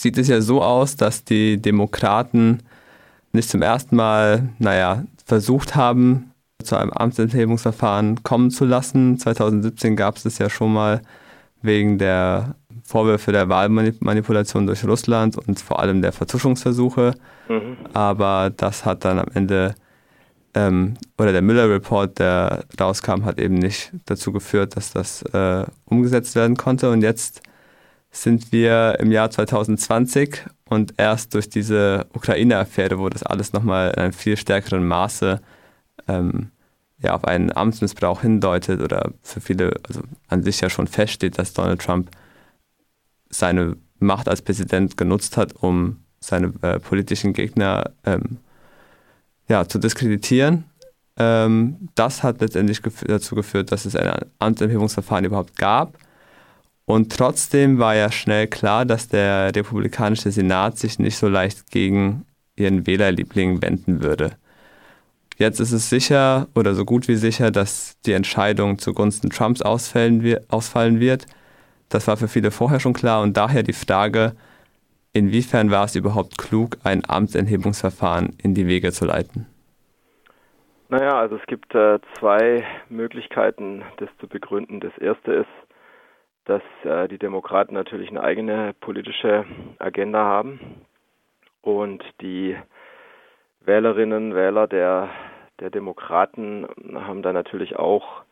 sieht es ja so aus, dass die Demokraten nicht zum ersten Mal, naja, versucht haben, zu einem Amtsenthebungsverfahren kommen zu lassen. 2017 gab es das ja schon mal wegen der Vorwürfe der Wahlmanipulation durch Russland und vor allem der Vertuschungsversuche. Mhm. Aber das hat dann am Ende, ähm, oder der Müller-Report, der rauskam, hat eben nicht dazu geführt, dass das äh, umgesetzt werden konnte. Und jetzt sind wir im Jahr 2020 und erst durch diese Ukraine-Affäre, wo das alles nochmal in einem viel stärkeren Maße ähm, ja, auf einen Amtsmissbrauch hindeutet oder für viele also an sich ja schon feststeht, dass Donald Trump seine Macht als Präsident genutzt hat, um seine äh, politischen Gegner ähm, ja, zu diskreditieren. Ähm, das hat letztendlich gef dazu geführt, dass es ein Amtsenthebungsverfahren überhaupt gab. Und trotzdem war ja schnell klar, dass der republikanische Senat sich nicht so leicht gegen ihren Wählerliebling wenden würde. Jetzt ist es sicher oder so gut wie sicher, dass die Entscheidung zugunsten Trumps ausfallen wird. Das war für viele vorher schon klar und daher die Frage, inwiefern war es überhaupt klug, ein Amtsenthebungsverfahren in die Wege zu leiten? Naja, also es gibt äh, zwei Möglichkeiten, das zu begründen. Das erste ist, dass äh, die Demokraten natürlich eine eigene politische Agenda haben und die Wählerinnen Wähler der, der Demokraten haben da natürlich auch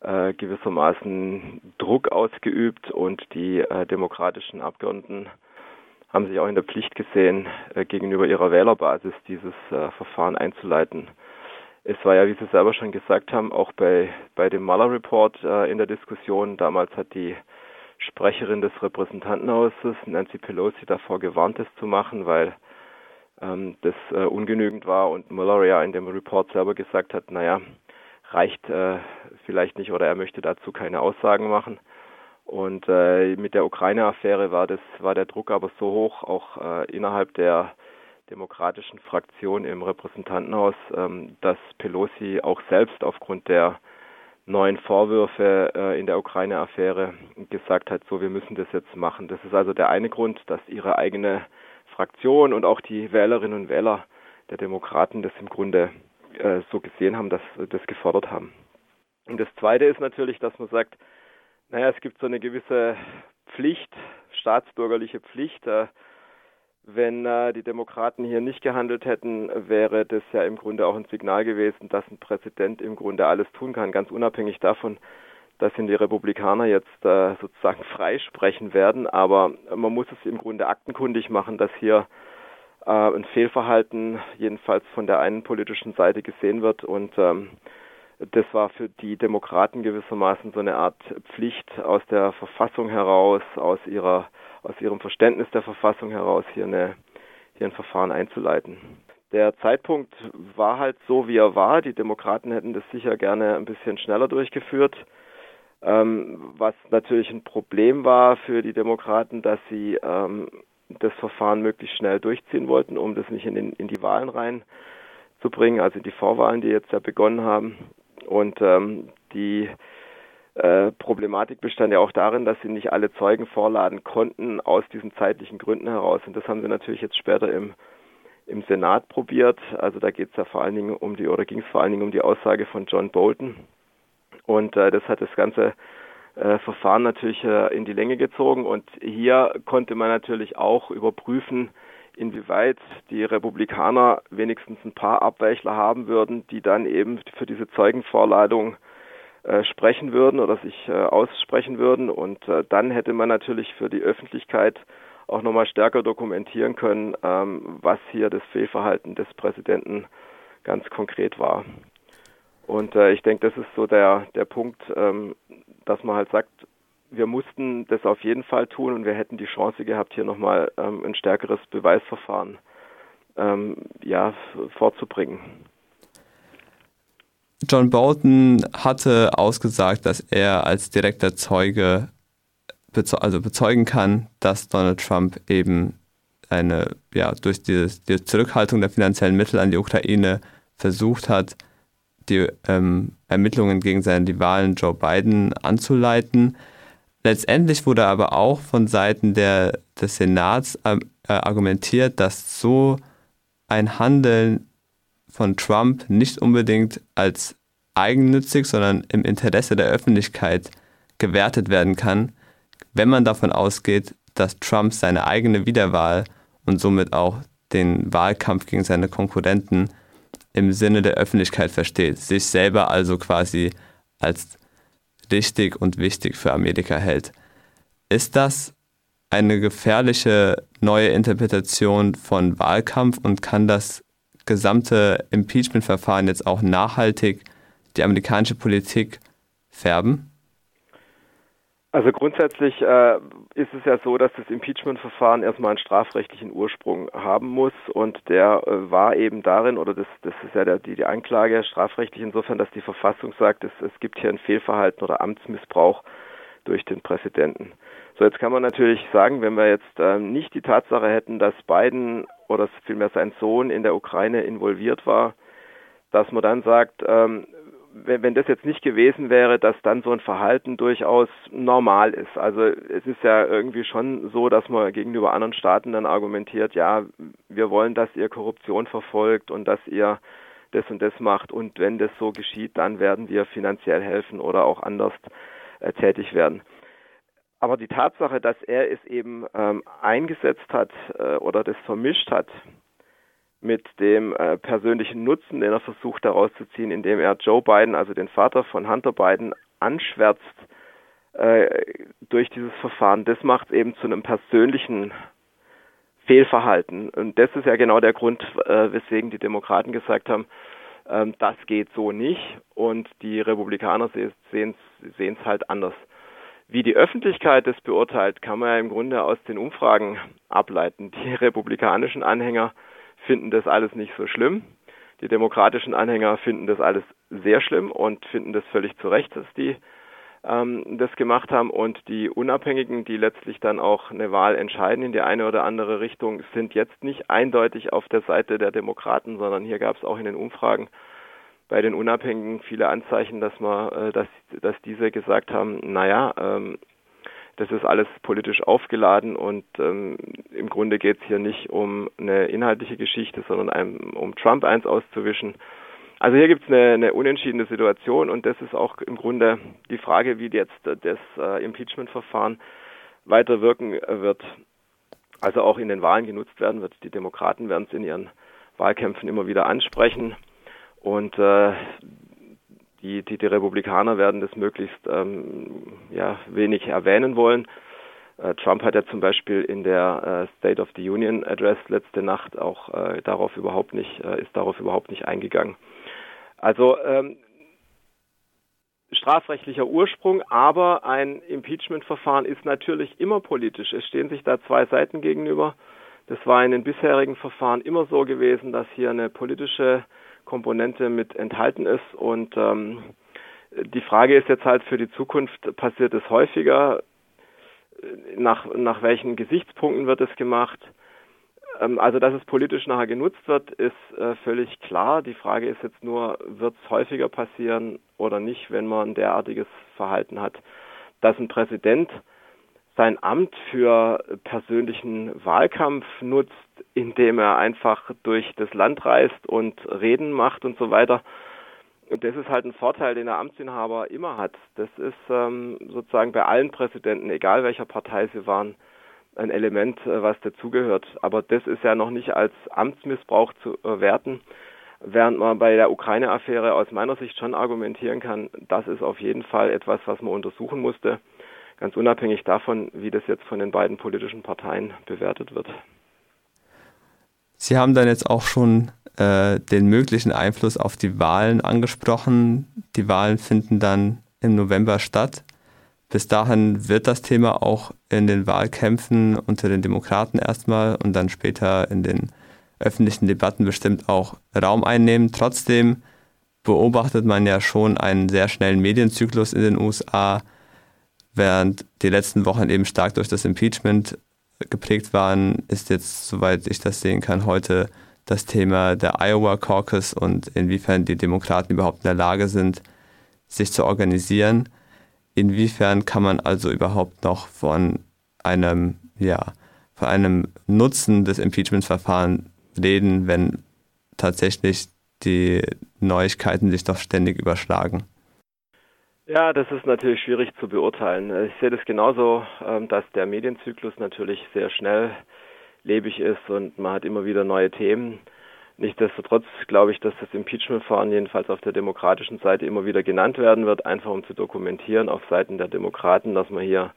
äh, gewissermaßen Druck ausgeübt und die äh, demokratischen Abgeordneten haben sich auch in der Pflicht gesehen, äh, gegenüber ihrer Wählerbasis dieses äh, Verfahren einzuleiten. Es war ja, wie Sie selber schon gesagt haben, auch bei, bei dem Mueller Report äh, in der Diskussion. Damals hat die Sprecherin des Repräsentantenhauses, Nancy Pelosi, davor gewarnt, es zu machen, weil ähm, das äh, ungenügend war und Mueller ja in dem Report selber gesagt hat, naja, reicht äh, vielleicht nicht oder er möchte dazu keine Aussagen machen. Und äh, mit der Ukraine-Affäre war war der Druck aber so hoch, auch äh, innerhalb der demokratischen Fraktion im Repräsentantenhaus, ähm, dass Pelosi auch selbst aufgrund der neuen Vorwürfe äh, in der Ukraine-Affäre gesagt hat, so wir müssen das jetzt machen. Das ist also der eine Grund, dass ihre eigene Fraktion und auch die Wählerinnen und Wähler der Demokraten das im Grunde äh, so gesehen haben, dass das gefordert haben. Und das zweite ist natürlich, dass man sagt, naja, es gibt so eine gewisse Pflicht, staatsbürgerliche Pflicht, äh, wenn äh, die Demokraten hier nicht gehandelt hätten, wäre das ja im Grunde auch ein Signal gewesen, dass ein Präsident im Grunde alles tun kann, ganz unabhängig davon, dass ihn die Republikaner jetzt äh, sozusagen freisprechen werden. Aber man muss es im Grunde aktenkundig machen, dass hier äh, ein Fehlverhalten jedenfalls von der einen politischen Seite gesehen wird und ähm, das war für die Demokraten gewissermaßen so eine Art Pflicht aus der Verfassung heraus, aus ihrer aus ihrem Verständnis der Verfassung heraus hier, eine, hier ein Verfahren einzuleiten. Der Zeitpunkt war halt so, wie er war. Die Demokraten hätten das sicher gerne ein bisschen schneller durchgeführt. Ähm, was natürlich ein Problem war für die Demokraten, dass sie ähm, das Verfahren möglichst schnell durchziehen wollten, um das nicht in, den, in die Wahlen reinzubringen, also in die Vorwahlen, die jetzt ja begonnen haben. Und ähm, die äh, Problematik bestand ja auch darin, dass sie nicht alle Zeugen vorladen konnten aus diesen zeitlichen Gründen heraus. Und das haben sie natürlich jetzt später im, im Senat probiert. Also da geht es ja vor allen Dingen um die, oder ging es vor allen Dingen um die Aussage von John Bolton. Und äh, das hat das ganze äh, Verfahren natürlich äh, in die Länge gezogen. Und hier konnte man natürlich auch überprüfen, inwieweit die Republikaner wenigstens ein paar Abweichler haben würden, die dann eben für diese Zeugenvorladung äh, sprechen würden oder sich äh, aussprechen würden. Und äh, dann hätte man natürlich für die Öffentlichkeit auch nochmal stärker dokumentieren können, ähm, was hier das Fehlverhalten des Präsidenten ganz konkret war. Und äh, ich denke, das ist so der, der Punkt, ähm, dass man halt sagt, wir mussten das auf jeden Fall tun und wir hätten die Chance gehabt, hier nochmal ähm, ein stärkeres Beweisverfahren ähm, ja, vorzubringen. John Bolton hatte ausgesagt, dass er als direkter Zeuge beze also bezeugen kann, dass Donald Trump eben eine, ja, durch die, die Zurückhaltung der finanziellen Mittel an die Ukraine versucht hat, die ähm, Ermittlungen gegen seinen Rivalen Joe Biden anzuleiten. Letztendlich wurde aber auch von Seiten der, des Senats äh, argumentiert, dass so ein Handeln von Trump nicht unbedingt als eigennützig, sondern im Interesse der Öffentlichkeit gewertet werden kann, wenn man davon ausgeht, dass Trump seine eigene Wiederwahl und somit auch den Wahlkampf gegen seine Konkurrenten im Sinne der Öffentlichkeit versteht, sich selber also quasi als richtig und wichtig für Amerika hält. Ist das eine gefährliche neue Interpretation von Wahlkampf und kann das gesamte Impeachment-Verfahren jetzt auch nachhaltig die amerikanische Politik färben? Also grundsätzlich äh, ist es ja so, dass das Impeachment-Verfahren erstmal einen strafrechtlichen Ursprung haben muss und der äh, war eben darin, oder das, das ist ja der, die, die Anklage strafrechtlich insofern, dass die Verfassung sagt, es, es gibt hier ein Fehlverhalten oder Amtsmissbrauch durch den Präsidenten. So, jetzt kann man natürlich sagen, wenn wir jetzt ähm, nicht die Tatsache hätten, dass Biden oder vielmehr sein Sohn in der Ukraine involviert war, dass man dann sagt, ähm, wenn, wenn das jetzt nicht gewesen wäre, dass dann so ein Verhalten durchaus normal ist. Also es ist ja irgendwie schon so, dass man gegenüber anderen Staaten dann argumentiert, ja, wir wollen, dass ihr Korruption verfolgt und dass ihr das und das macht und wenn das so geschieht, dann werden wir finanziell helfen oder auch anders äh, tätig werden. Aber die Tatsache, dass er es eben ähm, eingesetzt hat äh, oder das vermischt hat mit dem äh, persönlichen Nutzen, den er versucht daraus zu ziehen, indem er Joe Biden, also den Vater von Hunter Biden, anschwärzt äh, durch dieses Verfahren, das macht es eben zu einem persönlichen Fehlverhalten. Und das ist ja genau der Grund, äh, weswegen die Demokraten gesagt haben, ähm, das geht so nicht und die Republikaner sehen es halt anders. Wie die Öffentlichkeit das beurteilt, kann man ja im Grunde aus den Umfragen ableiten. Die republikanischen Anhänger finden das alles nicht so schlimm. Die demokratischen Anhänger finden das alles sehr schlimm und finden das völlig zu Recht, dass die ähm, das gemacht haben. Und die Unabhängigen, die letztlich dann auch eine Wahl entscheiden in die eine oder andere Richtung, sind jetzt nicht eindeutig auf der Seite der Demokraten, sondern hier gab es auch in den Umfragen bei den Unabhängigen viele Anzeichen, dass man, äh, dass, dass diese gesagt haben, naja, ähm, das ist alles politisch aufgeladen und ähm, im Grunde geht es hier nicht um eine inhaltliche Geschichte, sondern einem, um Trump eins auszuwischen. Also hier gibt es eine, eine, unentschiedene Situation und das ist auch im Grunde die Frage, wie jetzt das äh, Impeachment-Verfahren weiter wirken wird. Also auch in den Wahlen genutzt werden wird. Die Demokraten werden es in ihren Wahlkämpfen immer wieder ansprechen. Und äh, die, die, die Republikaner werden das möglichst ähm, ja, wenig erwähnen wollen. Äh, Trump hat ja zum Beispiel in der äh, State of the Union Address letzte Nacht auch äh, darauf überhaupt nicht, äh, ist darauf überhaupt nicht eingegangen. Also ähm, strafrechtlicher Ursprung, aber ein Impeachment-Verfahren ist natürlich immer politisch. Es stehen sich da zwei Seiten gegenüber. Das war in den bisherigen Verfahren immer so gewesen, dass hier eine politische Komponente mit enthalten ist. Und ähm, die Frage ist jetzt halt für die Zukunft, passiert es häufiger? Nach, nach welchen Gesichtspunkten wird es gemacht? Ähm, also, dass es politisch nachher genutzt wird, ist äh, völlig klar. Die Frage ist jetzt nur, wird es häufiger passieren oder nicht, wenn man ein derartiges Verhalten hat, dass ein Präsident sein Amt für persönlichen Wahlkampf nutzt, indem er einfach durch das Land reist und Reden macht und so weiter. Und das ist halt ein Vorteil, den der Amtsinhaber immer hat. Das ist ähm, sozusagen bei allen Präsidenten, egal welcher Partei sie waren, ein Element, äh, was dazugehört. Aber das ist ja noch nicht als Amtsmissbrauch zu werten, während man bei der Ukraine-Affäre aus meiner Sicht schon argumentieren kann, das ist auf jeden Fall etwas, was man untersuchen musste ganz unabhängig davon, wie das jetzt von den beiden politischen Parteien bewertet wird. Sie haben dann jetzt auch schon äh, den möglichen Einfluss auf die Wahlen angesprochen. Die Wahlen finden dann im November statt. Bis dahin wird das Thema auch in den Wahlkämpfen unter den Demokraten erstmal und dann später in den öffentlichen Debatten bestimmt auch Raum einnehmen. Trotzdem beobachtet man ja schon einen sehr schnellen Medienzyklus in den USA, Während die letzten Wochen eben stark durch das Impeachment geprägt waren, ist jetzt, soweit ich das sehen kann, heute das Thema der Iowa Caucus und inwiefern die Demokraten überhaupt in der Lage sind, sich zu organisieren. Inwiefern kann man also überhaupt noch von einem, ja, von einem Nutzen des Impeachment-Verfahrens reden, wenn tatsächlich die Neuigkeiten sich doch ständig überschlagen? Ja, das ist natürlich schwierig zu beurteilen. Ich sehe das genauso, ähm, dass der Medienzyklus natürlich sehr schnell lebig ist und man hat immer wieder neue Themen. Nichtsdestotrotz glaube ich, dass das Impeachment-Verfahren jedenfalls auf der demokratischen Seite immer wieder genannt werden wird, einfach um zu dokumentieren auf Seiten der Demokraten, dass man hier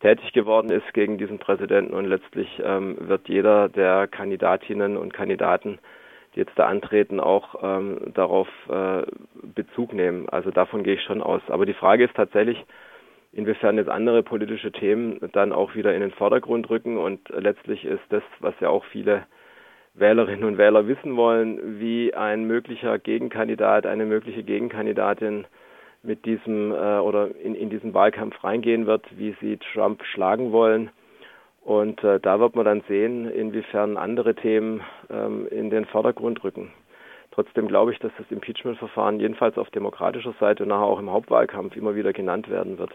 tätig geworden ist gegen diesen Präsidenten und letztlich ähm, wird jeder der Kandidatinnen und Kandidaten, die jetzt da antreten, auch ähm, darauf äh, Bezug nehmen. Also davon gehe ich schon aus. Aber die Frage ist tatsächlich, inwiefern jetzt andere politische Themen dann auch wieder in den Vordergrund rücken und letztlich ist das, was ja auch viele Wählerinnen und Wähler wissen wollen, wie ein möglicher Gegenkandidat, eine mögliche Gegenkandidatin mit diesem äh, oder in, in diesen Wahlkampf reingehen wird, wie sie Trump schlagen wollen. Und äh, da wird man dann sehen, inwiefern andere Themen ähm, in den Vordergrund rücken. Trotzdem glaube ich, dass das Impeachment-Verfahren jedenfalls auf demokratischer Seite und nachher auch im Hauptwahlkampf immer wieder genannt werden wird.